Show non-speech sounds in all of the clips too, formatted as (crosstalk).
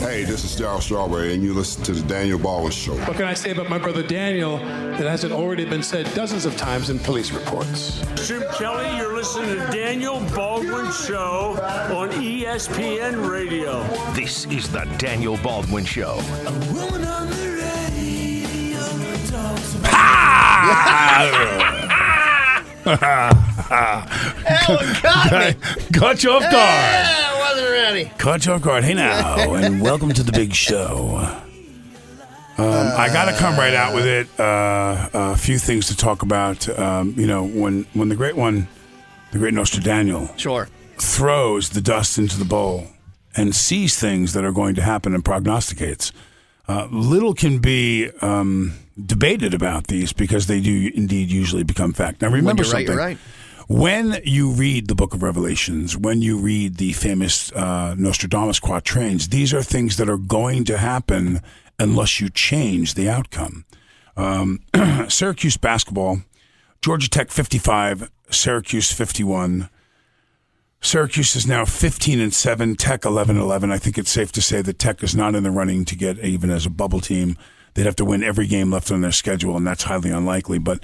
Hey, this is Darryl Strawberry, and you listen to the Daniel Baldwin Show. What can I say about my brother Daniel that hasn't already been said dozens of times in police reports? Jim Kelly, you're listening to Daniel Baldwin Show on ESPN Radio. This is the Daniel Baldwin Show. got Caught you off guard. Ready. Caught you off guard. Hey now, (laughs) and welcome to the big show. Um, I got to come right out with it. Uh, a few things to talk about. Um, you know, when when the great one, the great Daniel, Sure. throws the dust into the bowl and sees things that are going to happen and prognosticates. Uh, little can be um, debated about these because they do indeed usually become fact. Now, remember you're right, something. you're right. When you read the Book of Revelations, when you read the famous uh, Nostradamus quatrains, these are things that are going to happen unless you change the outcome. Um, (clears throat) Syracuse basketball, Georgia Tech 55, Syracuse 51. Syracuse is now 15 and 7, Tech 11 11. I think it's safe to say that Tech is not in the running to get even as a bubble team. They'd have to win every game left on their schedule, and that's highly unlikely. But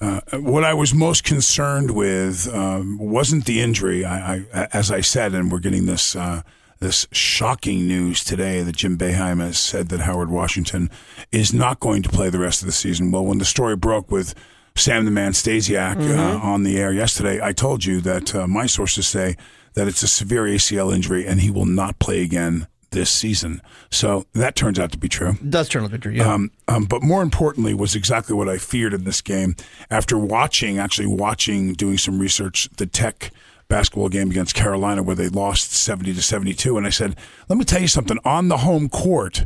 uh, what I was most concerned with um, wasn't the injury. I, I, as I said, and we're getting this uh, this shocking news today that Jim Boeheim has said that Howard Washington is not going to play the rest of the season. Well, when the story broke with Sam the Man Stasiak uh, on the air yesterday, I told you that uh, my sources say that it's a severe ACL injury and he will not play again this season. So that turns out to be true. Does turn out to be true. Yeah. Um, um, but more importantly, was exactly what I feared in this game. After watching, actually watching, doing some research, the Tech basketball game against Carolina, where they lost seventy to seventy-two, and I said, "Let me tell you something. On the home court,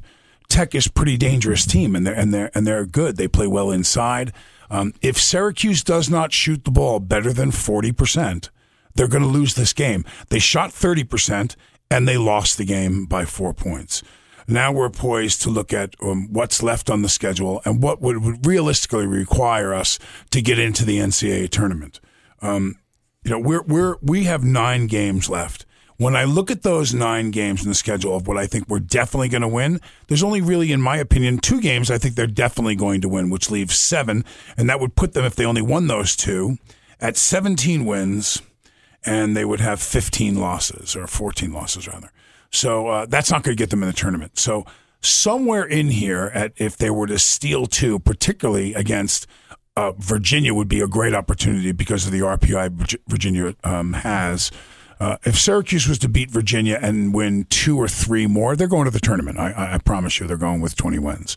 Tech is a pretty dangerous team, and they're and they're and they're good. They play well inside. Um, if Syracuse does not shoot the ball better than forty percent, they're going to lose this game. They shot 30% and they lost the game by four points. Now we're poised to look at um, what's left on the schedule and what would, would realistically require us to get into the NCAA tournament. Um, you know, we're, we're, we have nine games left. When I look at those nine games in the schedule of what I think we're definitely going to win, there's only really, in my opinion, two games I think they're definitely going to win, which leaves seven. And that would put them, if they only won those two, at 17 wins and they would have 15 losses or 14 losses rather. So uh, that's not going to get them in the tournament. So somewhere in here, at if they were to steal two, particularly against uh, Virginia, would be a great opportunity because of the RPI Virginia um, has. Uh, if Syracuse was to beat Virginia and win two or three more, they're going to the tournament. I, I, promise you, they're going with 20 wins.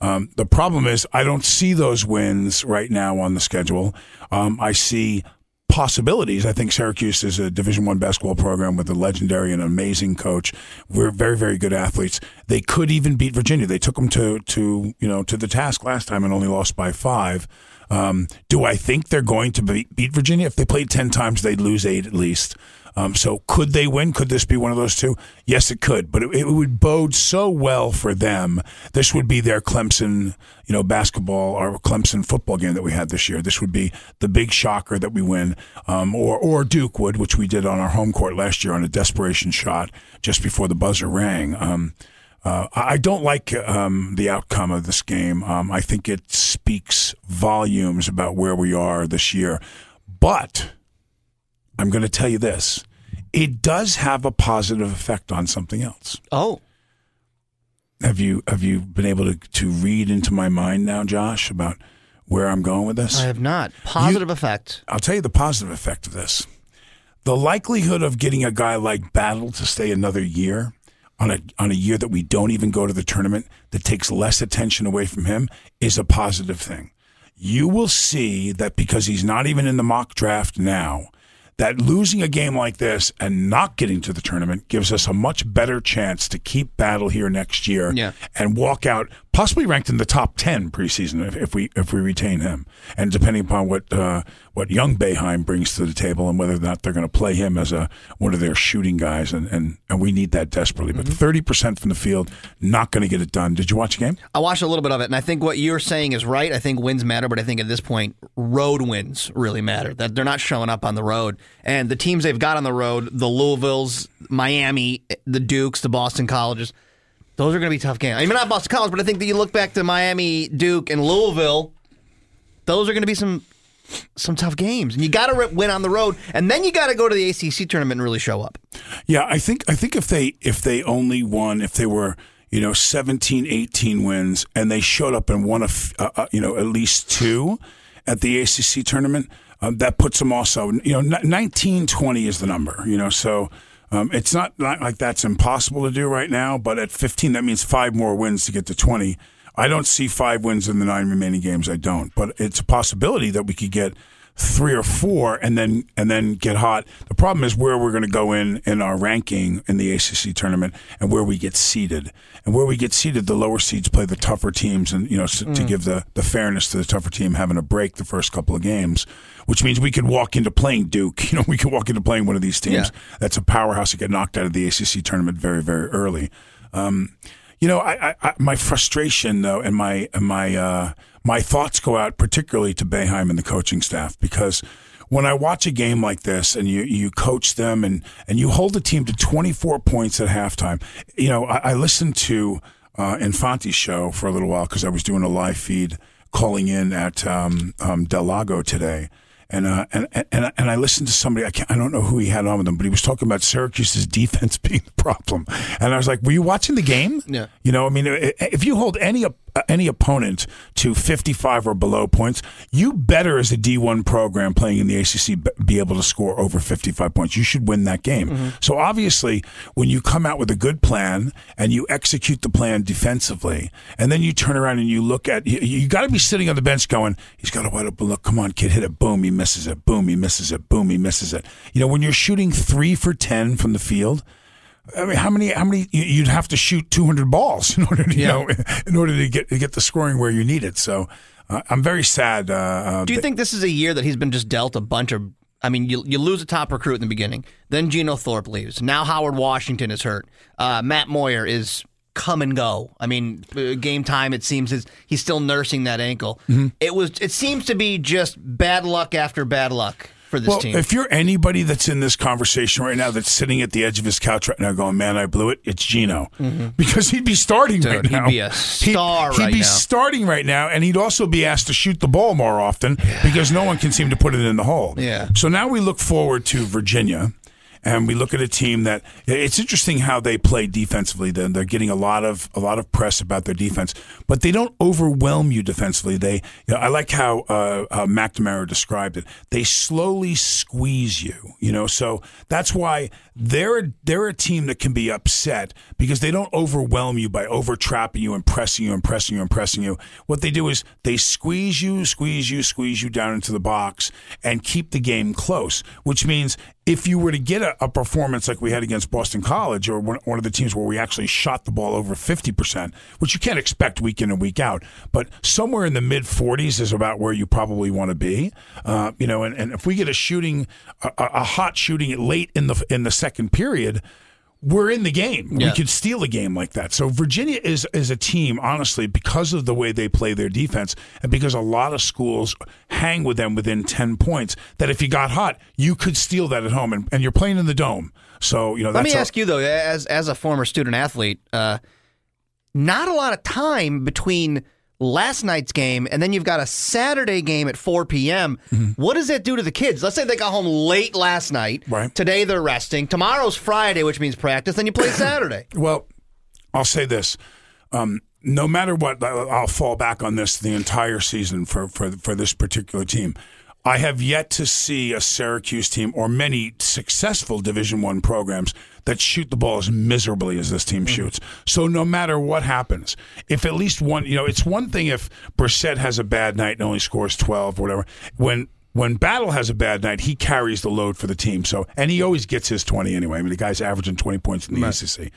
Um, the problem is, I don't see those wins right now on the schedule. Um, I see possibilities. I think Syracuse is a Division One basketball program with a legendary and amazing coach. We're very, very good athletes. They could even beat Virginia. They took them to to you know to the task last time and only lost by five. Um, do I think they're going to beat, beat Virginia? If they played ten times, they'd lose eight at least. Um, so could they win? Could this be one of those two? Yes, it could, but it, it would bode so well for them. This would be their Clemson, you know, basketball or Clemson football game that we had this year. This would be the big shocker that we win, um, or or Duke would, which we did on our home court last year on a desperation shot just before the buzzer rang. Um, uh, I don't like um, the outcome of this game. Um, I think it speaks volumes about where we are this year, but. I'm going to tell you this. It does have a positive effect on something else. oh, Have you have you been able to, to read into my mind now, Josh, about where I'm going with this? I have not. Positive effect. I'll tell you the positive effect of this. The likelihood of getting a guy like Battle to stay another year on a on a year that we don't even go to the tournament that takes less attention away from him is a positive thing. You will see that because he's not even in the mock draft now, that losing a game like this and not getting to the tournament gives us a much better chance to keep battle here next year Yeah. and walk out possibly ranked in the top 10 preseason if, if we if we retain him and depending upon what uh, what young Boeheim brings to the table and whether or not they're going to play him as a one of their shooting guys and and, and we need that desperately but mm-hmm. 30% from the field not going to get it done did you watch the game I watched a little bit of it, and I think what you're saying is right. I think wins matter, but I think at this point, road wins really matter. That they're not showing up on the road, and the teams they've got on the road, the Louisvilles, Miami, the Dukes, the Boston Colleges, Those are going to be tough games. I mean, not Boston College, but I think that you look back to Miami, Duke, and Louisville. Those are going to be some some tough games, and you got to win on the road, and then you got to go to the ACC tournament and really show up. Yeah, I think I think if they if they only won if they were you know 17 18 wins and they showed up and won a uh, you know at least two at the ACC tournament um, that puts them also you know 19 20 is the number you know so um, it's not, not like that's impossible to do right now but at 15 that means five more wins to get to 20 I don't see five wins in the nine remaining games I don't but it's a possibility that we could get three or four and then and then get hot. The problem is where we're going to go in in our ranking in the ACC tournament and where we get seeded. And where we get seeded, the lower seeds play the tougher teams, and you know mm. to give the the fairness to the tougher team having a break the first couple of games, which means we could walk into playing Duke. (laughs) You know, we could walk into playing one of these teams yeah. that's a powerhouse to get knocked out of the ACC tournament very very early. Um, you know, I, I, my frustration though, and my and my uh, my thoughts go out particularly to Boeheim and the coaching staff because when I watch a game like this and you, you coach them and, and you hold the team to 24 points at halftime, you know, I, I listened to uh, show for a little while because I was doing a live feed calling in at um, um, Del Lago today. And, uh, and and and I listened to somebody. I can't, I don't know who he had on with him, but he was talking about Syracuse's defense (laughs) being the problem. And I was like, "Were you watching the game? Yeah. You know, I mean, if you hold any any opponent to 55 or below points, you better as a D1 program playing in the ACC be able to score over 55 points. You should win that game. Mm-hmm. So obviously, when you come out with a good plan and you execute the plan defensively, and then you turn around and you look at you, you got to be sitting on the bench going, he's got to wide open look. Come on, kid, hit it. Boom, he misses it. Boom, he misses it. Boom, he misses it. You know, when you're shooting three for 10 from the field, I mean, how many? How many? You'd have to shoot 200 balls (laughs) in order to, yeah. you know, (laughs) in order to get to get the scoring where you need it. So, uh, I'm very sad. Uh, uh, Do you think this is a year that he's been just dealt a bunch of? I mean, you you lose a top recruit in the beginning, then Geno Thorpe leaves. Now Howard Washington is hurt. Uh, Matt Moyer is come and go. I mean, uh, game time it seems is he's still nursing that ankle. Mm-hmm. It was. It seems to be just bad luck after bad luck for this well, team. If you're anybody that's in this conversation right now that's sitting at the edge of his couch right now going, man, I blew it, it's Geno. Mm-hmm. Because he'd be starting Dude, right now. He'd be a star he'd, right He'd be now. starting right now, and he'd also be asked to shoot the ball more often because no one can seem to put it in the hole. Yeah. So now we look forward to Virginia and we look at a team that it's interesting how they play defensively. Then they're getting a lot of a lot of press about their defense, but they don't overwhelm you defensively. They, you know, I like how uh, uh, McNamara described it. They slowly squeeze you, you know. So that's why they're they're a team that can be upset because they don't overwhelm you by over trapping you and pressing you and pressing you and pressing you. What they do is they squeeze you, squeeze you, squeeze you down into the box and keep the game close, which means if you were to get a, a, performance like we had against Boston College or one, one, of the teams where we actually shot the ball over 50%, which you can't expect week in and week out, but somewhere in the mid 40s is about where you probably want to be. Uh, you know, and, and if we get a shooting, a, a hot shooting late in the in the second period, we're in the game. Yeah. We could steal a game like that. So Virginia is is a team, honestly, because of the way they play their defense, and because a lot of schools hang with them within ten points. That if you got hot, you could steal that at home, and, and you're playing in the dome. So you know. That's Let me ask you though, as as a former student athlete, uh, not a lot of time between last night's game, and then you've got a Saturday game at 4 p.m. Mm-hmm. What does that do to the kids? Let's say they got home late last night. Right. Today they're resting. Tomorrow's Friday, which means practice. Then you play (coughs) Saturday. well, I'll say this. Um, no matter what, I'll fall back on this the entire season for, for, for this particular team. I have yet to see a Syracuse team or many successful Division One programs that shoot the ball as miserably as this team mm-hmm. shoots. So no matter what happens, if at least one, you know, it's one thing if Brissett has a bad night and only scores twelve or whatever. When when Battle has a bad night, he carries the load for the team. So and he always gets his twenty anyway. I mean, the guy's averaging twenty points in the right. ACC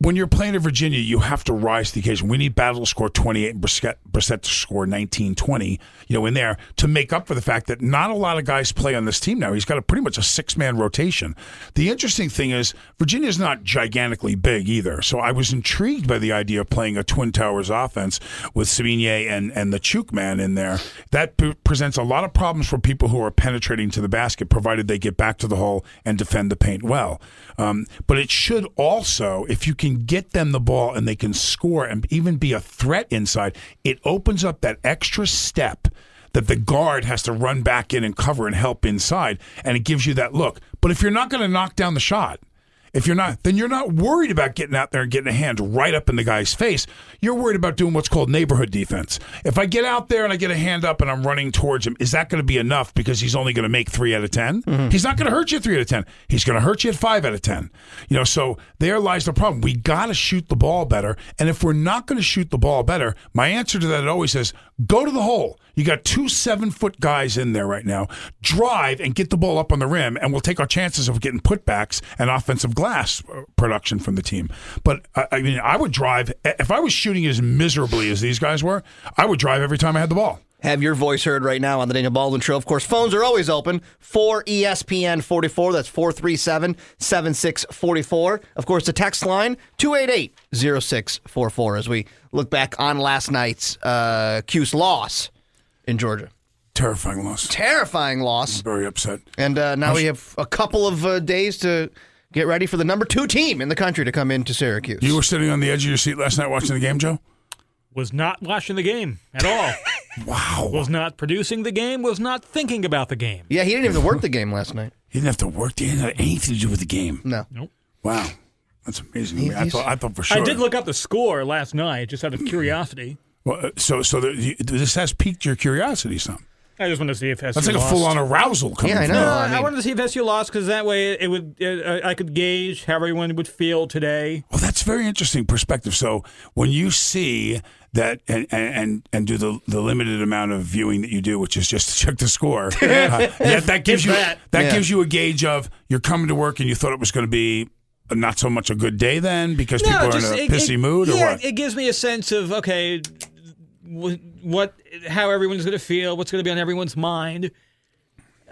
when you're playing in Virginia, you have to rise to the occasion. We need Battle to score 28 and Brissett, to score 19, 20, you know, in there to make up for the fact that not a lot of guys play on this team now. He's got a pretty much a six man rotation. The interesting thing is Virginia's not gigantically big either. So I was intrigued by the idea of playing a Twin Towers offense with Sabinier and, and the Chuk man in there. That p- presents a lot of problems for people who are penetrating to the basket, provided they get back to the hole and defend the paint well. Um, but it should also, if you can can get them the ball and they can score and even be a threat inside, it opens up that extra step that the guard has to run back in and cover and help inside, and it gives you that look. But if you're not going to knock down the shot, if you're not, then you're not worried about getting out there and getting a hand right up in the guy's face. You're worried about doing what's called neighborhood defense. If I get out there and I get a hand up and I'm running towards him, is that going to be enough because he's only going to make three out of 10? Mm-hmm. He's not going to hurt you at three out of 10. He's going to hurt you at five out of 10. You know, so there lies the problem. We got to shoot the ball better. And if we're not going to shoot the ball better, my answer to that always is go to the hole. You got two seven foot guys in there right now. Drive and get the ball up on the rim, and we'll take our chances of getting putbacks and offensive glass uh, production from the team. But I I mean, I would drive if I was shooting as miserably as these guys were. I would drive every time I had the ball. Have your voice heard right now on the Daniel Baldwin Show. Of course, phones are always open for E ESPN 44. That's 437 7644. Of course, the text line 288 0644 as we look back on last night's uh, Cuse loss in Georgia. Terrifying loss. Terrifying loss. Very upset. And uh, now we have a couple of uh, days to get ready for the number two team in the country to come into Syracuse. You were sitting on the edge of your seat last night watching the game, Joe. Was not watching the game at all. (laughs) Wow. was not producing the game. Was not thinking about the game. yeah, he didn't even work the game last night. He didn't have to work. He didn't have anything to do with the game. No. Nope. Wow. That's amazing. I, mean, I thought, I thought for sure. I did look up the score last night just out of curiosity. Well, uh, so, so the, this has piqued your curiosity, some. I just wanted to see if SU lost. That's like a full-on arousal coming Yeah, I know. you. Uh, I I, mean- wanted to see if SU lost because that way it would uh, I could gauge how everyone would feel today. Well, that's a very interesting perspective. So when you see that and and and do the the limited amount of viewing that you do, which is just to check the score, (laughs) uh, yeah, that gives you that. that Yeah. gives you a gauge of you're coming to work and you thought it was going to be not so much a good day then because people are in a it- pissy it- mood or yeah, what? It gives me a sense of okay, wh- what how everyone's going to feel, what's going to be on everyone's mind.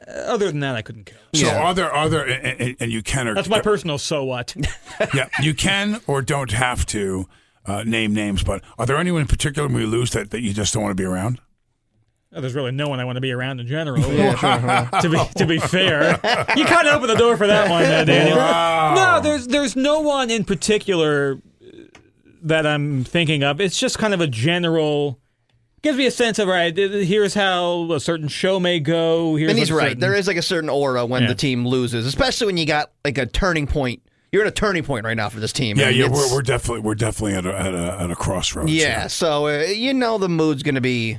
Uh, other than that, I couldn't care. so Yeah. are there other and, and- and you can or That's my personal so what. (laughs) yeah you can or don't have to uh, name names, but are there anyone in particular we lose that, that you just don't want to be around? Uh, There's really no one I want to be around in general. (laughs) (laughs) to be to be fair, you kind of opened the door for that one, uh, Daniel. No, there's there's no one in particular uh, that I'm thinking of. It's just kind of a general. Gives me a sense of right. Here's how a certain show may go. Here's And he's right. certain- There is like a certain aura when Yeah. the team loses, especially when you got like a turning point. You're at a turning point right now for this team. Yeah, I mean, yeah, we're, we're definitely we're definitely at a at a, at a crossroads. yeah. So uh, you know the mood's going to be.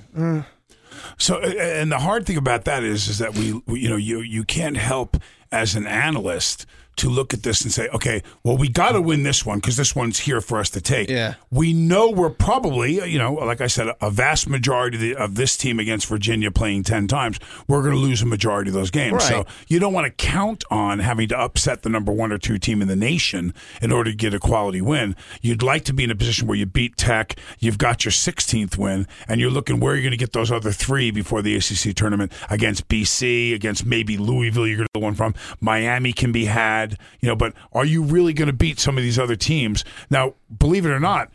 So, uh, and the hard thing about that is, is that we, we, you know, you you can't help as an analyst to look at this and say, okay, well, we got to win this one because this one's here for us to take. Yeah. We know we're probably, you know, like I said, a vast majority of, the, of this team against Virginia playing 10 times, we're going to lose a majority of those games. So you don't want to count on having to upset the number one or two team in the nation in order to get a quality win. You'd like to be in a position where you beat Tech, you've got your 16th win, and you're looking where you're going to get those other three before the ACC tournament against BC, against maybe Louisville, you're going to get one from. Miami can be had, you know, but are you really going to beat some of these other teams? Now, believe it or not,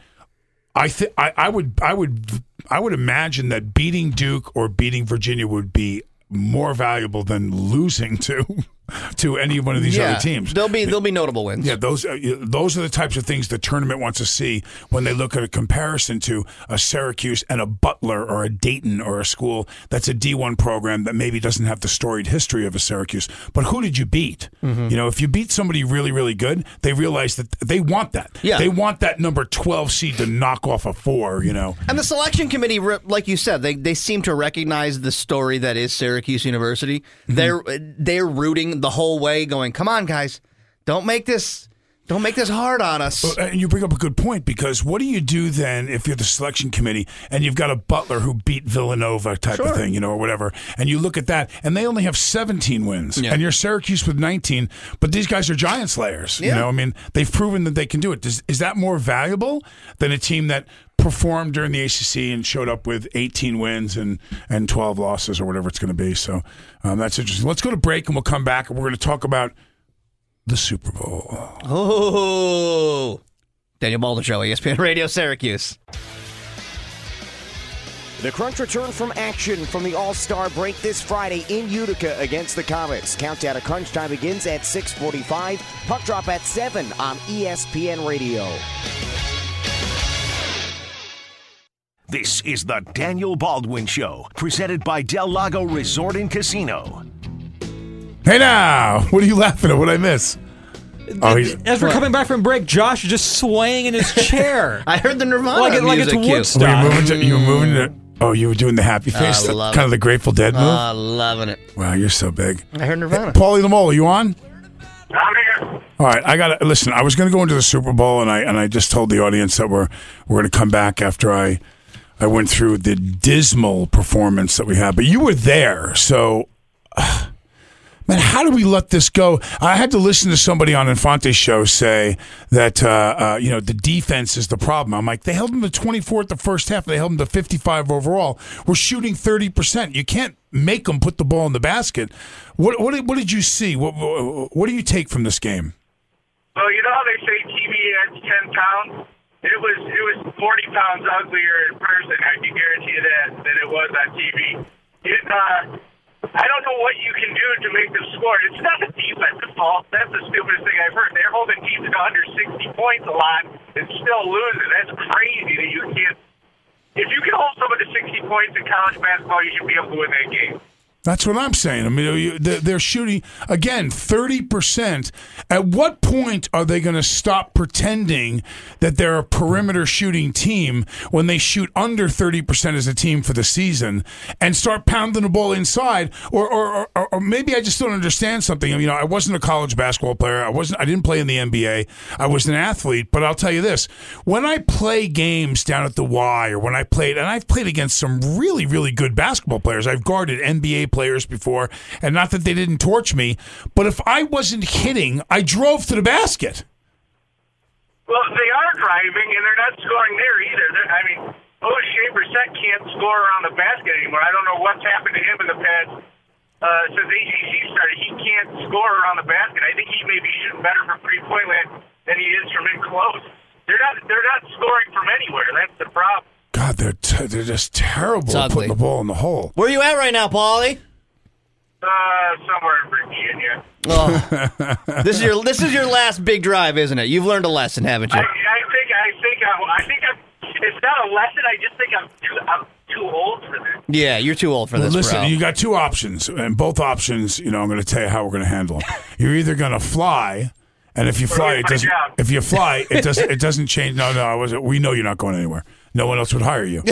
I think I would I would I would imagine that beating Duke or beating Virginia would be more valuable than losing to (laughs) to any one of these yeah, other teams. There'll be there'll be notable wins. Yeah, those uh, those are the types of things the tournament wants to see when they look at a comparison to a Syracuse and a Butler or a Dayton or a school that's a D1 program that maybe doesn't have the storied history of a Syracuse. But who did you beat? Mm-hmm. You know, if you beat somebody really really good, they realize that they want that. Yeah. They want that number 12 seed to knock off a 4, you know. And the selection committee, like you said, they, they seem to recognize the story that is Syracuse University. Mm-hmm. They're they're rooting the whole way, going, "Come on, guys, don't make this don't make this hard on us." And you bring up a good point because what do you do then if you're the selection committee and you've got a Butler who beat Villanova type of thing, you know, or whatever, and you look at that and they only have 17 wins, Yeah. and you're Syracuse with 19, but these guys are giant slayers. You know, I mean, they've proven that they can do it. Does, is that more valuable than a team that performed during the ACC and showed up with 18 wins and, and 12 losses or whatever it's going to be? So um, that's interesting. Let's go to break and we'll come back and we're going to talk about the Super Bowl. Oh, Daniel Baldwin Show, ESPN Radio Syracuse. The Crunch return from action from the All-Star break this Friday in Utica against the Comets. Countdown to Crunch time begins at 6:45. Puck drop at 7 on ESPN Radio. This is the Daniel Baldwin Show, presented by Del Lago Resort and Casino. Hey now, what are you laughing at? What did I miss? Oh, he's As we're coming back from break, Josh is just swaying in his (laughs) chair. I heard the Nirvana like, it, like it's music cue. were you Woodstock. moving to, you were moving to Oh, you were doing the happy face, I love kind it. of the Grateful Dead move. Ah, loving it. wow, you're so big. I heard Nirvana. Paulie Lamole, are you on? All right, I got to listen. I was going to go into the Super Bowl, and I and I just told the audience that we're we're going to come back after I I went through the dismal performance that we had. But you were there, so man, how do we let this go? I had to listen to somebody on Infante's show say that uh, uh, you know the defense is the problem. I'm like, they held them to 24 at the first half. They held them to 55 overall. We're shooting 30 percent. You can't make them put the ball in the basket. What what did, what did you see? What, what what do you take from this game? Well, you know how they say TV adds ten pounds. It was it was forty pounds uglier in person. I can guarantee you that than it was on TV. It, uh, I don't know what you can do to make them score. It's not the defensive fault. That's the stupidest thing I've heard. They're holding teams to under sixty points a lot and still losing. That's crazy that you can't. If you can hold someone to sixty points in college basketball, you should be able to win that game. That's what I'm saying. I mean, they're shooting again thirty percent. At what point are they going to stop pretending that they're a perimeter shooting team when they shoot under thirty percent as a team for the season and start pounding the ball inside? Or, or, or, or maybe I just don't understand something. You know, I wasn't a college basketball player. I wasn't. I didn't play in the NBA. I was an athlete. But I'll tell you this: when I play games down at the Y, or when I played, and I've played against some really, really good basketball players. I've guarded NBA players before, and not that they didn't torch me, but if I wasn't hitting, I drove to the basket. Well, they are driving, and they're not scoring there either. They're, I mean, Oshae Brissett can't score around the basket anymore. I don't know what's happened to him in the past uh, since ACC started. He can't score around the basket. I think he may be shooting better from three point land than he is from in close. They're not. They're not scoring from anywhere. That's the problem. God, they're t- they're just terrible It's at ugly. putting the ball in the hole. Where are you at right now, Paulie? Uh, somewhere in Virginia. Oh. (laughs) this is your this is your last big drive, isn't it? You've learned a lesson, haven't I, you? I think. I think. I'm, I think. I'm, it's not a lesson. I just think I'm too. I'm too old for this. Yeah, you're too old for Well, this, listen, bro. you got two options, and both options, you know, I'm going to tell you how we're going to handle them. You're either going to fly, and if you fly, it doesn't. If you fly, it doesn't. It doesn't change. No, no, I wasn't. We know you're not going anywhere. No one else would hire you.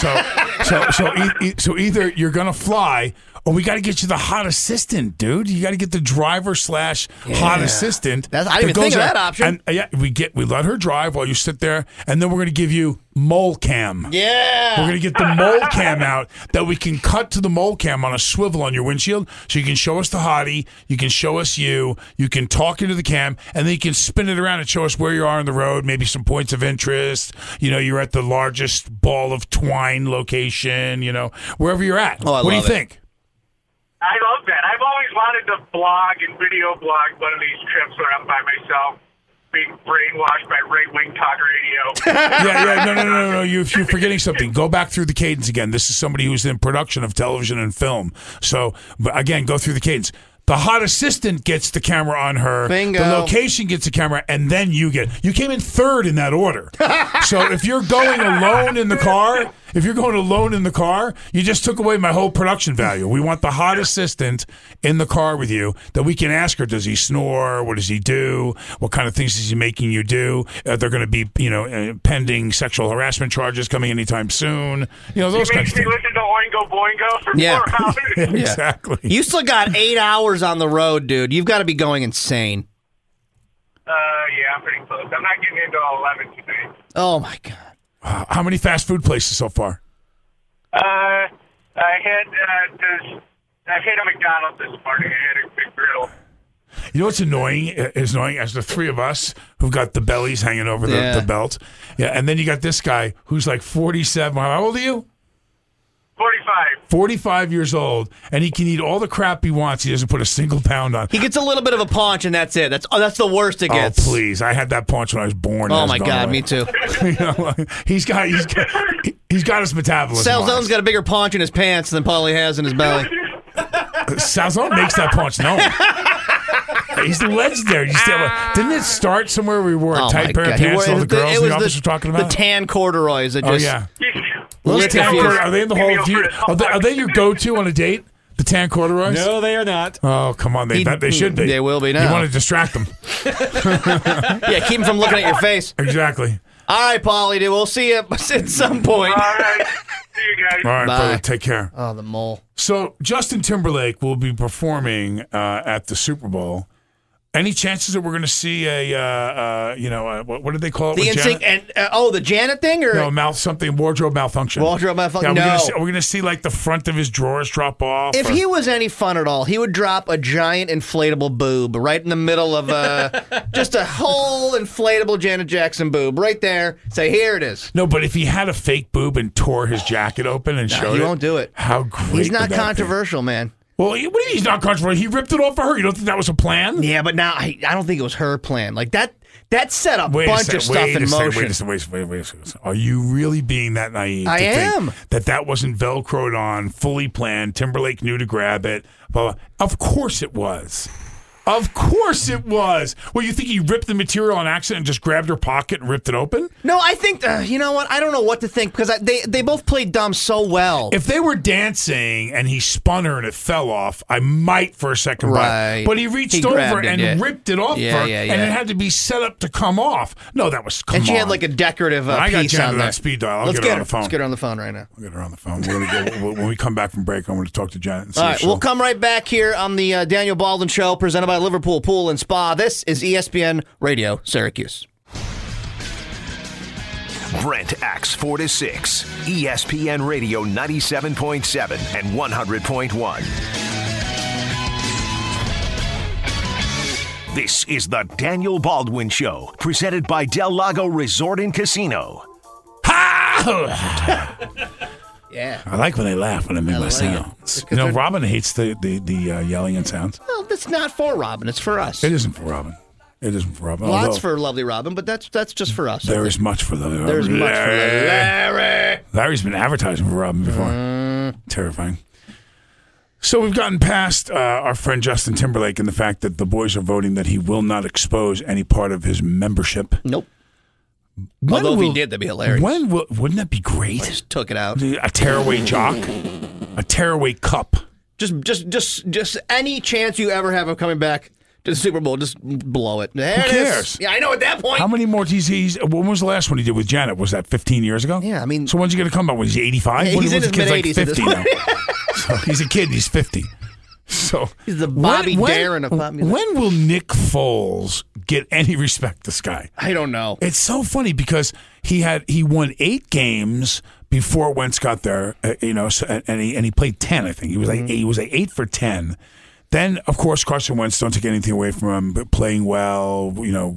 So, so, so, e- e- so either you're to fly, or we got to get you the hot assistant, dude. You got to get the driver slash hot assistant. That's- I didn't that even think of that option. And uh, yeah, we get we let her drive while you sit there, and then we're going to give you mole cam. yeah. We're gonna get the mole cam out that we can cut to the mole cam on a swivel on your windshield, so you can show us the hottie, you can show us you, you can talk into the cam, and then you can spin it around and show us where you are on the road, maybe some points of interest. You know, you're at the largest ball of twine location. You know, wherever you're at. Oh, what do you it. think? I love that. I've always wanted to blog and video blog one of these trips where I'm by myself, being brainwashed by right wing talk radio. (laughs) yeah, yeah, no, no, no, no, no. You, you're forgetting something. Go back through the cadence again. This is somebody who's in production of television and film. So, but again, go through the cadence. The hot assistant gets the camera on her. Bingo. The location gets the camera, and then you get. You came in third in that order. (laughs) so if you're going alone in the car, if you're going alone in the car, you just took away my whole production value. We want the hot assistant in the car with you that we can ask her: Does he snore? What does he do? What kind of things is he making you do? Are there going to be, you know, uh, pending sexual harassment charges coming anytime soon? You know, He those kinds makes of me things. listen to Oingo Boingo for Yeah. four hours. (laughs) exactly. You still got eight hours on the road, dude. You've got to be going insane. Uh, yeah, I'm pretty close. I'm not getting into 11 today. Oh my god. How many fast food places so far? Uh, I had uh, this. I had a McDonald's this morning. I had a big griddle. You know what's annoying? uh, Is annoying as the three of us who've got the bellies hanging over the, Yeah. the belt. Yeah, and then you got this guy who's like forty-seven. How old are you? 45. Forty-five years old, and he can eat all the crap he wants. He doesn't put a single pound on. He gets a little bit of a paunch, and that's it. That's oh, that's the worst it oh, gets. Oh please! I had that paunch when I was born. Oh hasn't my gone god, away. me too. (laughs) You know, he's got he's got He's got his metabolism. Salzone's got a bigger paunch in his pants than Paulie has in his belly. (laughs) Salzone makes that punch known. (laughs) He's the legendary. You still, didn't it start somewhere where we wore a Oh tight my pair God. of He pants? wore- all the it- girls it in was the office were talking about. The tan corduroys that oh just yeah. lit Those the tan fuse. are they in the hall of view? Are they, are they your go-to on a date? The tan corduroys? No, they are not. Oh come on, they He- that they should be. they will be now. You want to distract them? (laughs) Yeah, keep him from looking at your face. exactly. All right, Paulie, dude, we'll see you (laughs) at some point. All right. See you guys. All right, Bye. brother. Take care. Oh, the mole. So Justin Timberlake will be performing uh, at the Super Bowl. Any chances that we're going to see a, uh, uh, you know, uh, what, what did they call it? The with and uh, oh, the Janet thing or No, mouth something wardrobe malfunction. Wardrobe malfunction? Yeah, we're No. gonna see, are we going to see like the front of his drawers drop off? if or- he was any fun at all, he would drop a giant inflatable boob right in the middle of uh, (laughs) just a whole inflatable Janet Jackson boob right there. Say, here it is. no, but if he had a fake boob and tore his jacket open and showed he it, won't do it. How great! He's not would that be? controversial, man. Well, he, what do you mean he's not controversial? He ripped it off for her. You don't think that was a plan? Yeah, but now I, I don't think it was her plan. Like that that set a Wait a bunch sec- of stuff in a motion. Wait a second, wait, a second, wait, wait a second. Are you really being that naive? I to think am. That that wasn't velcroed on, fully planned. Timberlake knew to grab it. Blah, blah. Of course it was. Of course it was. Well, you think he ripped the material on accident and just grabbed her pocket and ripped it open? No, I think uh, you know what? I don't know what to think because I, they they both played dumb so well. If they were dancing and he spun her and it fell off, I might for a second. it. Right. But he reached He over it, and yeah. ripped it off Yeah, her, yeah, and it had to be set up to come off. No, that was come and she had like a decorative uh, I got Janet on on speed dial. I'll Let's get her on the phone. Let's get her on the phone right now. I'll get her on the phone. We're gonna go, (laughs) when we come back from break, I'm going to talk to Janet. And see All right, we'll come right back here on the uh, Daniel Baldwin Show, presented by Liverpool Pool and Spa. This is ESPN Radio Syracuse. Brent Axe 4 to 6. ESPN Radio 97.7 and 100.1. This is the Daniel Baldwin Show, presented by Del Lago Resort and Casino. (laughs) (laughs) Yeah. I like when they laugh when I make my like sounds. You know, they're- Robin hates the the, the uh, yelling and sounds. Well, that's not for Robin. It's for us. It isn't for Robin. It isn't for Robin. Lots Although for lovely Robin, but that's that's just for us. I there think. is much for the There's much for Larry. Larry's been advertising for Robin before. Mm. Terrifying. So we've gotten past uh, our friend Justin Timberlake and the fact that the boys are voting that he will not expose any part of his membership. Nope. When Although if he will- did, that'd be hilarious. When will, wouldn't that be great? Just took it out. A tearaway jock, a tearaway cup. Just just just just any chance you ever have of coming back to the Super Bowl, just blow it. There Who it is. cares? Yeah, I know at that point. How many more he's When was the last one he did with Janet? Was that 15 years ago? Yeah, I mean- So when's he going to come back? Was he 85? Yeah, When- he's in when's his mid-80s at this 50 now. (laughs) so he's a kid. He's 50. So He's the Bobby Darin of pop music. When will Nick Foles get any respect? This guy. I don't know. It's so funny because he had he won eight games before Wentz got there, uh, you know, so, and, and he and he played ten. I think he was like he was like eight for ten. Then of course Carson Wentz don't take anything away from him, but playing well, you know,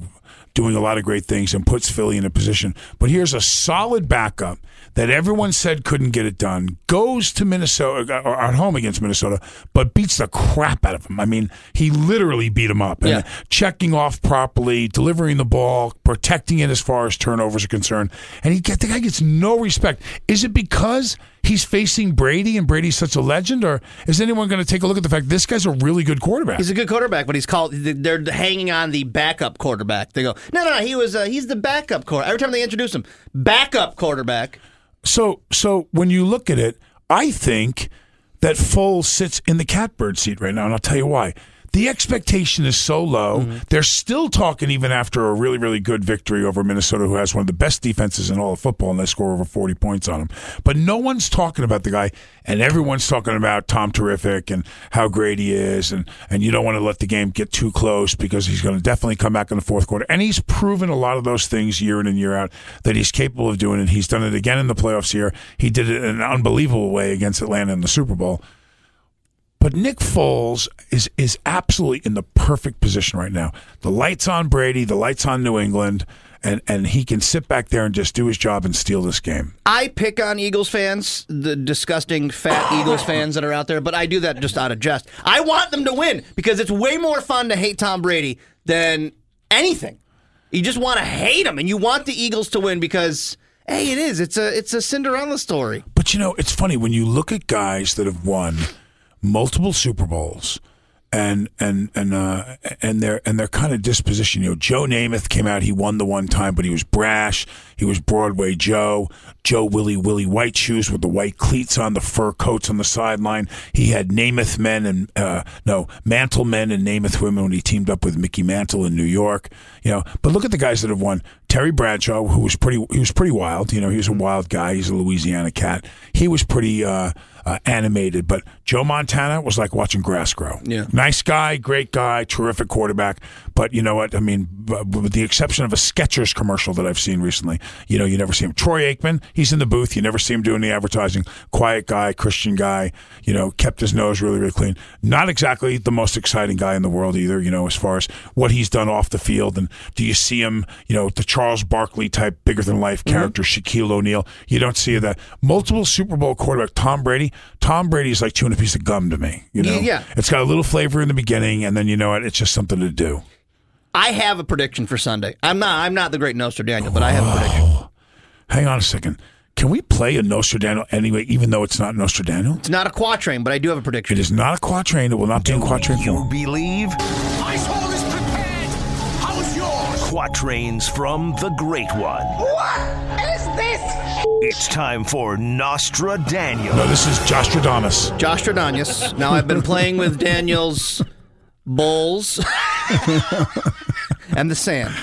doing a lot of great things and puts Philly in a position. But here's a solid backup that everyone said couldn't get it done. Goes to Minnesota uh, or at home against Minnesota, but beats the crap out of him. I mean, he literally beat him up. And Yeah. checking off properly, delivering the ball, protecting it as far as turnovers are concerned. And he get the guy gets no respect. Is it because he's facing Brady and Brady's such a legend, or is anyone going to take a look at the fact this guy's a really good quarterback? He's a good quarterback, but he's called. They're hanging on the backup quarterback. They go, no, no, no. He was. Uh, he's the backup quarterback. Every time they introduce him, backup quarterback. So, so when you look at it, I think that Foles sits in the catbird seat right now, and I'll tell you why. The expectation is so low. Mm-hmm. They're still talking even after a really, really good victory over Minnesota, who has one of the best defenses in all of football, and they score over 40 points on them. But no one's talking about the guy, and everyone's talking about Tom Terrific and how great he is, and, and you don't want to let the game get too close because he's going to definitely come back in the fourth quarter. And he's proven a lot of those things year in and year out that he's capable of doing it. He's done it again in the playoffs here. He did it in an unbelievable way against Atlanta in the Super Bowl. But Nick Foles is is absolutely in the perfect position right now. The lights on Brady, the lights on New England, and and he can sit back there and just do his job and steal this game. I pick on Eagles fans, the disgusting fat (laughs) Eagles fans that are out there, but I do that just out of jest. I want them to win because it's way more fun to hate Tom Brady than anything. You just want to hate him, and you want the Eagles to win because Hey, it is. It's a it's a Cinderella story. But you know, it's funny when you look at guys that have won multiple Super Bowls and and and uh, and their and their kind of disposition. You know, Joe Namath came out. He won the one time, but he was brash. He was Broadway Joe. Joe Willie Willie White shoes with the white cleats on, the fur coats on the sideline. He had Namath men and uh, no Mantle men and Namath women when he teamed up with Mickey Mantle in New York. You know, but look at the guys that have won. Terry Bradshaw, who was pretty, he was pretty wild. You know, he was a wild guy. He's a Louisiana cat. He was pretty. Uh, uh, animated. But Joe Montana was like watching grass grow. Yeah. Nice guy, great guy, terrific quarterback. But you know what? I mean, b- with the exception of a Skechers commercial that I've seen recently, you know, you never see him. Troy Aikman, he's in the booth. You never see him doing the advertising. Quiet guy, Christian guy, you know, kept his nose really, really clean. Not exactly the most exciting guy in the world either, you know, as far as what he's done off the field. And do you see him, you know, the Charles Barkley type, bigger than life character, Shaquille O'Neal? You don't see that. Multiple Super Bowl quarterback, Tom Brady. Tom Brady's like chewing a piece of gum to me, you know? Yeah. It's got a little flavor in the beginning, and then you know what? It's just something to do. I have a prediction for Sunday. I'm not I'm not the great Nostradamus, but I have a prediction. Oh, hang on a second. Can we play a Nostradamus anyway, even though it's not Nostradamus? It's not a quatrain, but I do have a prediction. It is not a quatrain. It will not be in quatrain You form. believe yours? quatrains from the Great One. What is this? It's time for Nostra Daniel. No, this is Jostradamus. Josh Tradanis. Now I've been playing with Daniel's Bulls (laughs) and the Sand.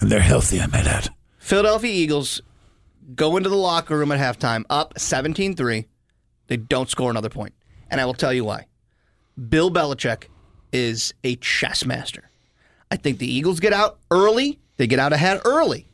And they're healthy, I might add. Philadelphia Eagles go into the locker room at halftime up 17-3. They don't score another point. And I will tell you why. Bill Belichick is a chess master. I think the Eagles get out early. They get out ahead early.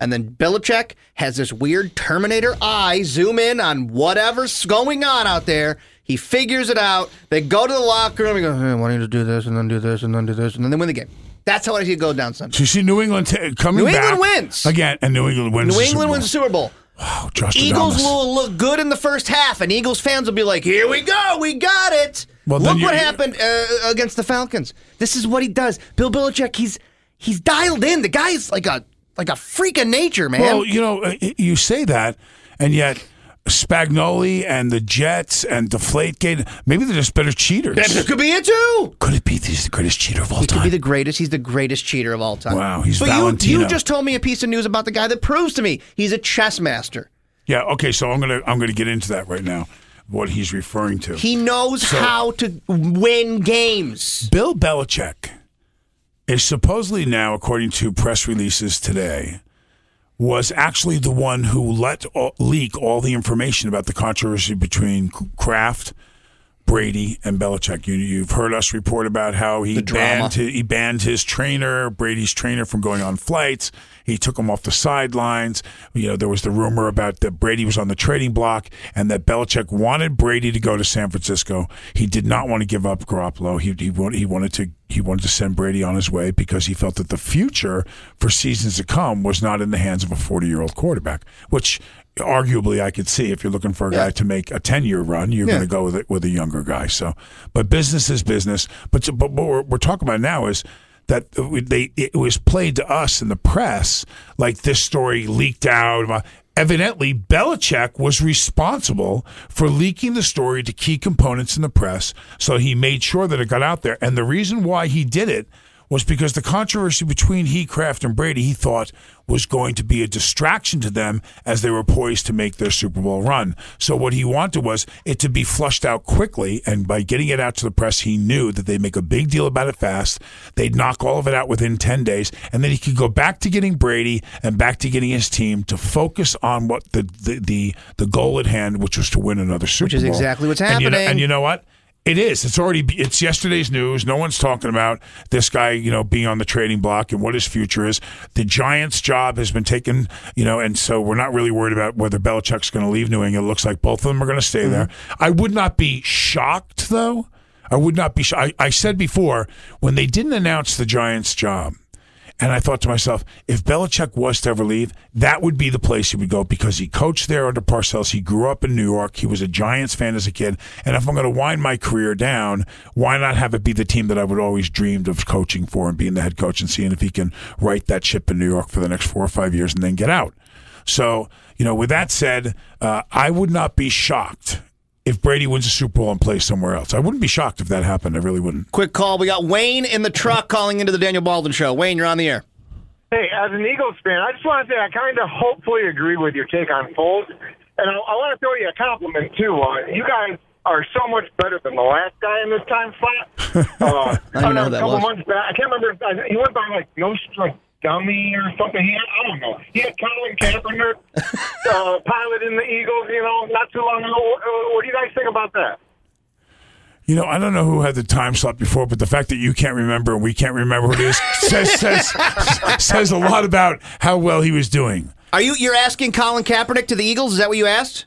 And then Belichick has this weird Terminator eye zoom in on whatever's going on out there. He figures it out. They go to the locker room and go, hey, I want you to do this and then do this and then do this. And then they win the game. That's how I see it go down Sunday. So you see New England t- coming New England back. wins. Again, and New England wins. New England wins the Super Bowl. Wow, Jostradamus. Eagles will look good in the first half, and Eagles fans will be like, "Here we go, we got it." Well, look what happened uh, against the Falcons. This is what he does. Bill Belichick, he's he's dialed in. The guy's like a like a freak of nature, man. Well, you know, you say that, and yet Spagnoli and the Jets and Deflategate, maybe they're just better cheaters. that could be it too. Could it be he's the greatest cheater of all He could be the greatest. He's the greatest cheater of all time. Wow, he's but Valentino. you just told me a piece of news about the guy that proves to me he's a chess master. yeah. Okay. So I'm gonna I'm gonna get into that right now. What he's referring to. He knows how to win games. Bill Belichick is supposedly now, according to press releases today, was actually the one who let all, leak all the information about the controversy between Kraft, Brady, and Belichick. You, you've heard us report about how he banned his, he banned his trainer, Brady's trainer, from going on flights. He took him off the sidelines. You know, there was the rumor about that Brady was on the trading block and that Belichick wanted Brady to go to San Francisco. He did not want to give up Garoppolo. He he, wanted, he wanted to he wanted to send Brady on his way because he felt that the future for seasons to come was not in the hands of a 40 year old quarterback, which arguably I could see if you're looking for a guy to make a 10 year run, you're Yeah. going to go with it with a younger guy. So, but business is business. But, but what we're, we're talking about now is that they it was played to us in the press like this story leaked out. Evidently, Belichick was responsible for leaking the story to key components in the press, so he made sure that it got out there. And the reason why he did it was because the controversy between he, Kraft, and Brady, he thought was going to be a distraction to them as they were poised to make their Super Bowl run. So what he wanted was it to be flushed out quickly, and by getting it out to the press, he knew that they'd make a big deal about it fast. They'd knock all of it out within 10 days, and then he could go back to getting Brady and back to getting his team to focus on what the the the, the goal at hand, which was to win another Super Bowl. Which is exactly what's And you know- happening. and you know what? It is. It's already. It's yesterday's news. No one's talking about this guy, you know, being on the trading block and what his future is. The Giants' job has been taken, you know, and so we're not really worried about whether Belichick's going to leave New England. It looks like both of them are going to stay there. Mm-hmm. I would not be shocked, though. I would not be. Sh- I, I said before when they didn't announce the Giants' job. And I thought to myself, if Belichick was to ever leave, that would be the place he would go because he coached there under Parcells. He grew up in New York. He was a Giants fan as a kid. And if I'm going to wind my career down, why not have it be the team that I would always dreamed of coaching for and being the head coach and seeing if he can right that ship in New York for the next four or five years and then get out? So, you know, with that said, uh, I would not be shocked if Brady wins a Super Bowl and plays somewhere else. I wouldn't be shocked if that happened. I really wouldn't. Quick call. We got Wayne in the truck calling into the Daniel Baldwin show. Wayne, you're on the air. Hey, as an Eagles fan, I just want to say I kind of hopefully agree with your take on Foles, and I, I want to throw you a compliment too. Uh, you guys are so much better than the last guy in this time slot. (laughs) Uh, I don't know a who that couple was. months back, I can't remember. I- He went by like Nostra Dummy or something. He had, I don't know. He had Colin Kaepernick, (laughs) uh, pilot in the Eagles. You know, not too long ago. Uh, What do you guys think about that? You know, I don't know who had the time slot before, but the fact that you can't remember and we can't remember who it is (laughs) says says says a lot about how well he was doing. Are you you're asking Colin Kaepernick to the Eagles? Is that what you asked?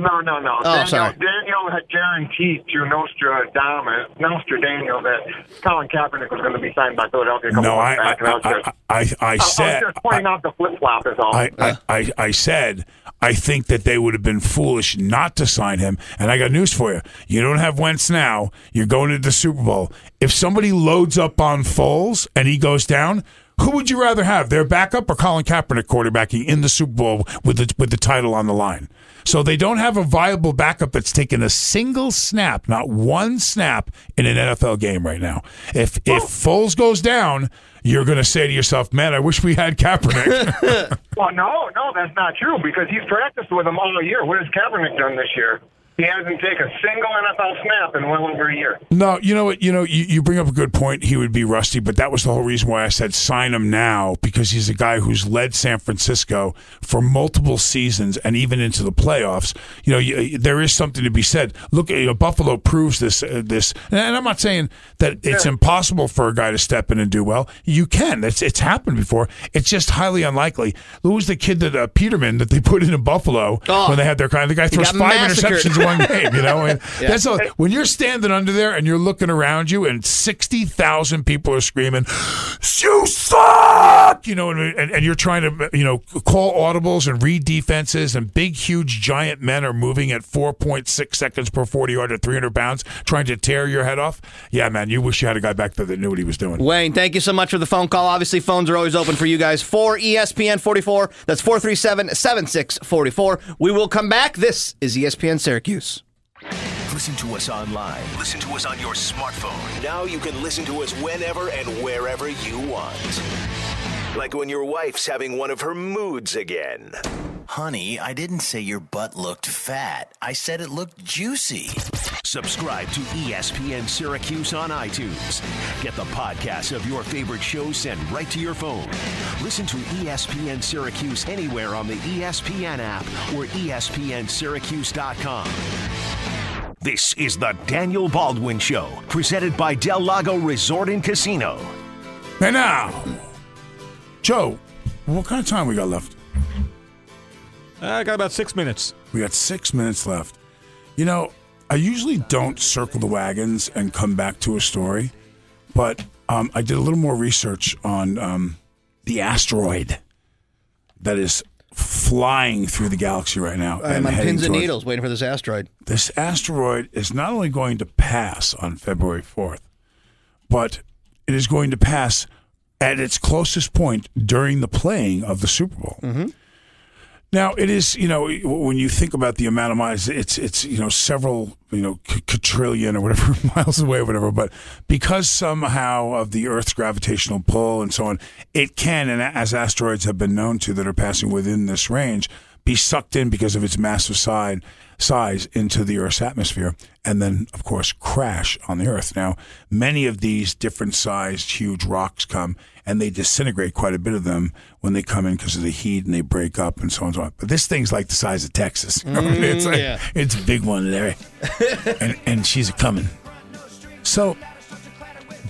No, no, no. Oh, Daniel, sorry. Daniel had guaranteed through Nostradamus, Nostradaniel, that Colin Kaepernick was going to be signed by Philadelphia. No, I months back, and I, I was just, I, was said just pointing out the flip flop is all. I, I, I, I said I think that they would have been foolish not to sign him. And I got news for you. You don't have Wentz now. You're going to the Super Bowl. If somebody loads up on Foles and he goes down, who would you rather have, their backup or Colin Kaepernick quarterbacking in the Super Bowl with the with the title on the line? So they don't have a viable backup that's taken a single snap, not one snap in an NFL game right now. If if Foles goes down, you're going to say to yourself, "Man, I wish we had Kaepernick." (laughs) (laughs) well, no, no, that's not true because he's practiced with them all year. What has Kaepernick done this year? He hasn't taken a single NFL snap in well over a year. No, you know what? You know, you, you bring up a good point. He would be rusty, but that was the whole reason why I said sign him now because he's a guy who's led San Francisco for multiple seasons and even into the playoffs. You know, you, there is something to be said. Look, you know, Buffalo proves this. Uh, this, and I'm not saying that it's impossible for a guy to step in and do well. You can. It's it's happened before. It's just highly unlikely. Who was the kid that uh, Peterman that they put into Buffalo Oh. when they had their kind? The guy He throws five massacred. interceptions in one game. You know, and (laughs) Yeah. that's all, when you're standing under there and you're looking around you, and sixty thousand people are screaming, "You suck!" You know, and, and, and you're trying to you know call audibles and read defenses, and big, huge, giant men are moving at four point six seconds per forty yard at three hundred pounds, trying to tear your head off. Yeah, man, you wish you had a guy back there that knew what he was doing. Wayne, thank you so much for the phone call. Obviously, phones are always open for you guys. For E ESPN 44, that's 437 7644. We will come back. This is ESPN Syracuse. Listen to us online. Listen to us on your smartphone. Now you can listen to us whenever and wherever you want. Like when your wife's having one of her moods again. Honey, I didn't say your butt looked fat. I said it looked juicy. Subscribe to ESPN Syracuse on iTunes. Get the podcast of your favorite shows sent right to your phone. Listen to ESPN Syracuse anywhere on the ESPN app or ESPNSyracuse.com. This is the Daniel Baldwin Show, presented by Del Lago Resort and Casino. And now, Joe, what kind of time we got left? I got about six minutes. We got six minutes left. You know, I usually don't circle the wagons and come back to a story, but um, I did a little more research on um, the asteroid that is flying through the galaxy right now. I'm on heading pins and needles waiting for this asteroid. This asteroid is not only going to pass on February 4th, but it is going to pass at its closest point during the playing of the Super Bowl. Mm-hmm. Now it is, you know, when you think about the amount of miles, it's it's you know several you know quadrillion or whatever (laughs) miles away or whatever. But because somehow of the Earth's gravitational pull and so on, it can, and as asteroids have been known to that are passing within this range, be sucked in because of its massive size size into the Earth's atmosphere, and then of course crash on the Earth. Now, many of these different sized, huge rocks come and they disintegrate quite a bit of them when they come in because of the heat and they break up and so on and so on. But this thing's like the size of Texas. (laughs) it's like, yeah. it's a big one there, (laughs) and and she's a coming. So,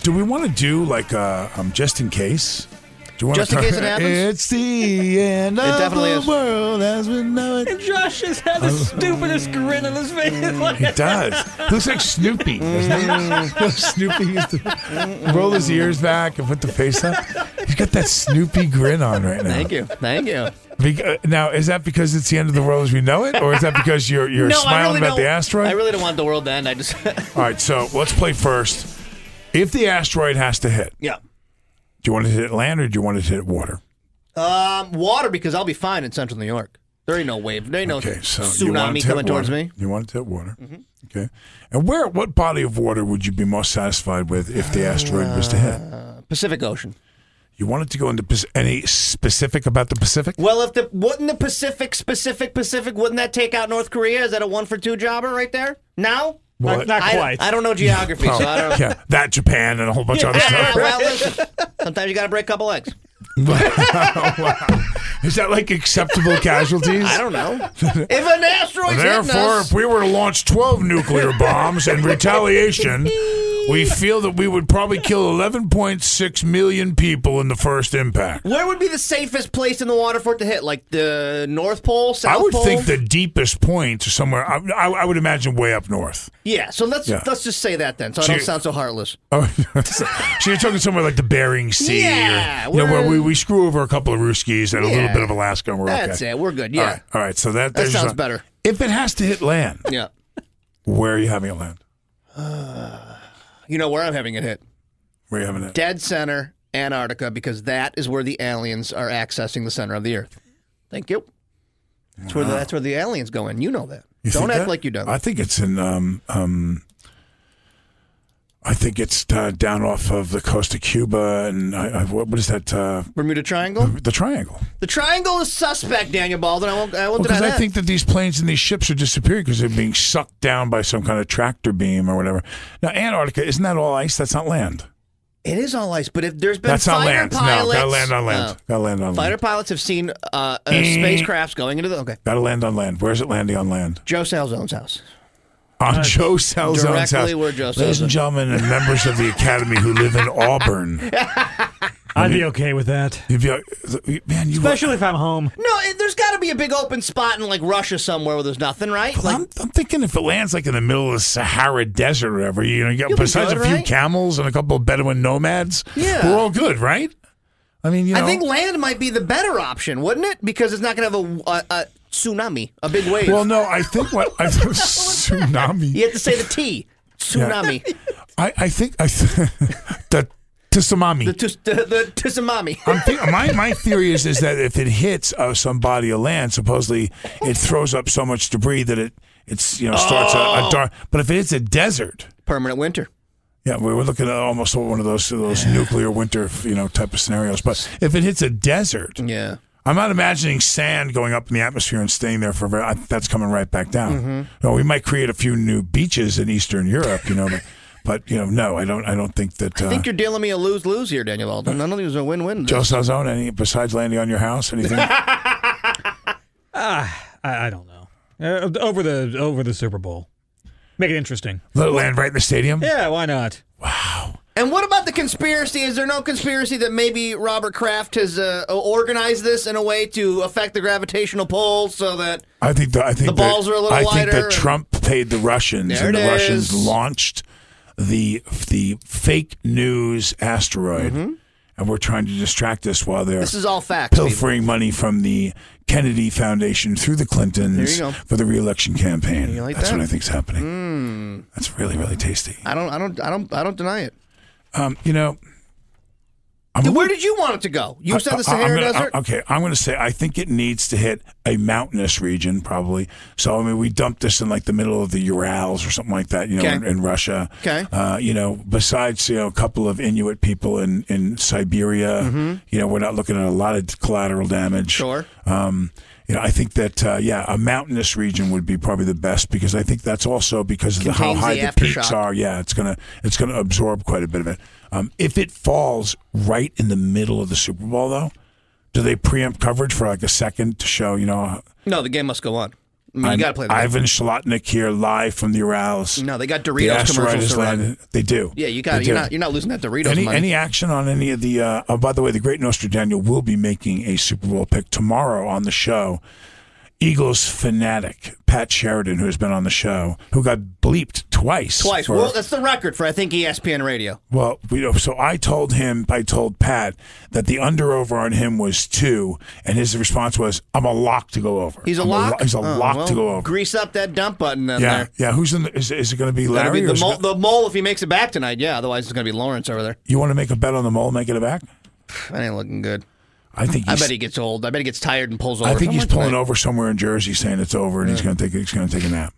do we want to do like uh, um, just in case? Do you Just in case it happens? It's the end It of definitely the is. world as we know it. And Josh just had the stupidest grin on his face. He does. He looks like Snoopy, doesn't he? (laughs) Snoopy used to roll his ears back and put the face up. He's got that Snoopy grin on right now. Thank you. Thank you. Bec- uh, now, is that because it's the end of the world as we know it, or is that because you're you're no, smiling really about the asteroid? I really don't want the world to end. I just. All right, so let's play first. If the asteroid has to hit, yeah. Do you want it to hit land or do you want it to hit water? Um, water because I'll be fine in central New York. There ain't no wave. There ain't no Okay, so you tsunami coming towards me. You want it to hit water. Mm-hmm. Okay. And where, what body of water would you be most satisfied with if the asteroid was to hit? Uh, Pacific Ocean. You want it to go into any specific about the Pacific? Well, if the wouldn't the Pacific, specific Pacific, wouldn't that take out North Korea? Is that a one for two jobber right there? Now? Well, Not I, quite. I don't know geography, so I oh, don't. yeah, that Japan and a whole bunch of other (laughs) Yeah, stuff. well, listen. Sometimes you got to break a couple eggs. (laughs) Is that like acceptable (laughs) casualties? I don't know. (laughs) if an asteroid Therefore, us, if we were to launch 12 nuclear bombs in retaliation, we feel that we would probably kill 11.6 million people in the first impact. where would be the safest place in the water for it to hit? Like the North Pole, South I would Pole? think the deepest point somewhere, I, I, I would imagine way up north. Yeah, so let's Yeah. let's just say that then, so I So don't sound so heartless. Oh, so you're talking somewhere like the Bering Sea, Yeah, or, you know, where we, we screw over a couple of Ruskies and a little Yeah. bit of Alaska, and we're okay. That's okay. it. We're good. Yeah, right, all right. So that that there's sounds a- better. If it has to hit land, Yeah. where are you having it land? (sighs) You know where I'm having it hit? Where are you having it? Dead center, Antarctica, because that is where the aliens are accessing the center of the Earth. Thank you. That's where the, that's where the aliens go in. You know that. You don't think act that? like you don't. I think it's in. Um, um, I think it's uh, down off of the coast of Cuba, and I, I, what, what is that? Uh, Bermuda Triangle. the Triangle. The triangle is suspect, Daniel Baldwin. I won't. I won't Because deny I that. think that these planes and these ships are disappearing because they're being sucked down by some kind of tractor beam or whatever. Now, Antarctica isn't that all ice? That's not land. it is all ice. But if there's been That's not fighter land. pilots, no, gotta land on land. Oh. gotta land on fighter land. pilots have seen uh, uh, Eh. spacecrafts going into the. Okay, Gotta land on land. Where's it landing on land? Joe Salzone's house. On uh, Joe Salzone's house. directly where Joe Ladies and gentlemen, and members of the Academy who live in Auburn. (laughs) I'd be okay with that. If you, man, you Especially if I'm home. No, it, there's got to be a big open spot in like Russia somewhere where there's nothing, right? Well, Like, I'm, I'm thinking if it lands like in the middle of the Sahara Desert or whatever, you know, you got, besides good, a few right? camels and a couple of Bedouin nomads, Yeah. we're all good, right? I mean, you know, I think land might be the better option, wouldn't it? Because it's not going to have a, a, a tsunami, a big wave. well, no, I think what I (laughs) tsunami. you have to say the T. Tsunami. I, I think I th- (laughs) the tsunami. The, tus- the, the tsunami. I'm think, my my theory is is that if it hits uh, some body of land, supposedly it throws up so much debris that it it's you know starts a, a Oh. dark. But if it's a desert, Permanent winter. Yeah, we were looking at almost one of those those nuclear winter, you know, type of scenarios. But if it hits a desert, Yeah. I'm not imagining sand going up in the atmosphere and staying there for very. I, that's coming right back down. Mm-hmm. No, we might create a few new beaches in Eastern Europe, you know, but, (laughs) but you know, no, I don't. I don't think that. Uh, I think you're dealing me a lose lose here, Daniel Alden. I don't think there's a win win. Joe Salzone, any besides landing on your house, anything? (laughs) Ah, I, I don't know. Uh, over the over the Super Bowl, make it interesting. Let it land right in the stadium. Yeah, why not? And what about the conspiracy? Is there no conspiracy that maybe Robert Kraft has uh, organized this in a way to affect the gravitational pull so that I think the, I think The balls that, are a little I think that Trump paid the Russians, There and the Russians launched the the fake news asteroid, and we're trying to distract us while they're Mm-hmm. this is all facts? people. pilfering money from the Kennedy Foundation through the Clintons There you go. for the reelection campaign. Like That's that? what I think's happening. That's really really tasty. I don't. I don't. I don't. I don't deny it. Um, you know. I'm where did you want it to go? You said the Sahara I'm gonna- Desert. I- okay, I'm going to say I think it needs to hit a mountainous region, probably. So I mean, we dumped this in like the middle of the Urals or something like that, you know, Okay. in, in Russia. Okay. Uh, you know, besides you know a couple of Inuit people in in Siberia, you know, we're not looking at a lot of collateral damage. Mm-hmm. Sure. Um, you know, I think that uh, yeah, a mountainous region would be probably the best because I think that's also because of the, how high the the, peaks are. Yeah, it's gonna it's gonna absorb quite a bit of it. Um, if it falls right in the middle of the Super Bowl, though, do they preempt coverage for like a second to show? You know, No, the game must go on. I mean, you got to play the. Ivan Shlotnick here live from the Urals. No, they got the Doritos asteroid commercials has to run. landed. They do. Yeah, you got. You're do. not. You're not losing that Doritos Any, money. any action on any of the? Uh, oh, by the way, the great Nostradamus will be making a Super Bowl pick tomorrow on the show. Eagles fanatic Pat Sheridan, who has been on the show, who got bleeped twice. Twice. for- well, that's the record for I think ESPN Radio. well, we know. So I told him, I told Pat that the under over on him was two, and his response was, "I'm a lock to go over." He's a I'm lock. lo- he's a Oh, lock well, to go over. Grease up that dump button yeah, there. yeah. Who's in? The, is, is it going to be Larry? be the mole, gonna- the mole if he makes it back tonight. Yeah, otherwise it's going to be Lawrence over there. you want to make a bet on the mole making it back? That ain't looking good. I think I he's, bet he gets old. I bet he gets tired and pulls over. I think he's pulling that. over somewhere in Jersey, saying it's over, and he's going to take he's going to take a nap.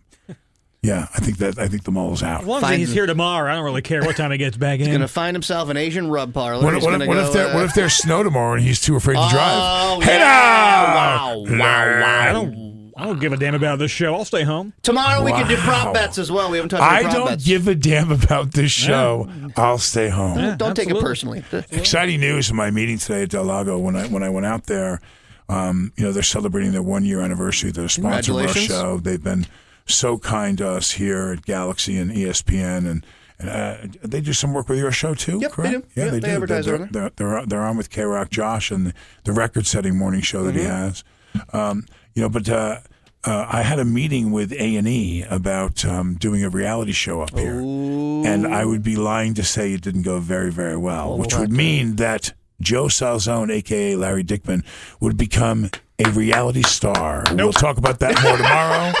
Yeah, I think that I think the mole's out. As long as Finds he's him. here tomorrow, I don't really care what time he gets back in. He's gonna find himself an Asian rub parlor. What, He's what, if, what, go, if there, uh, what if there's snow tomorrow and he's too afraid to drive? Oh, Hey yeah. now! Wow, wow, wow. I don't. I don't give a damn about this show. I'll stay home. Tomorrow we can do prop bets as well. We haven't touched any I prop don't bets. give a damn about this show. I'll stay home. don't take it personally. Exciting news in my meeting today at Del Lago when I when I went out there. Um, you know, they're celebrating their one year anniversary. They're a sponsor of our show. They've been so kind to us here at Galaxy and ESPN, and, and uh, they do some work with your show too. Yep, they correct? do. Yeah, Yep, they, they do. advertise they're, they're, they're, they're on with K Rock Josh and the, the record-setting morning show that he Mm-hmm. has. Um, you know, but. Uh, uh, I had a meeting with A and E about um, doing a reality show up here, and I would be lying to say it didn't go very, very well, which would mean that Joe Salzone, aka Larry Dickman, would become a reality star. (laughs) We'll talk about that more tomorrow.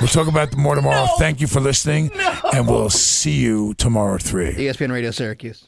we'll talk about that more tomorrow. Thank you for listening, and we'll see you tomorrow at three. ESPN Radio Syracuse.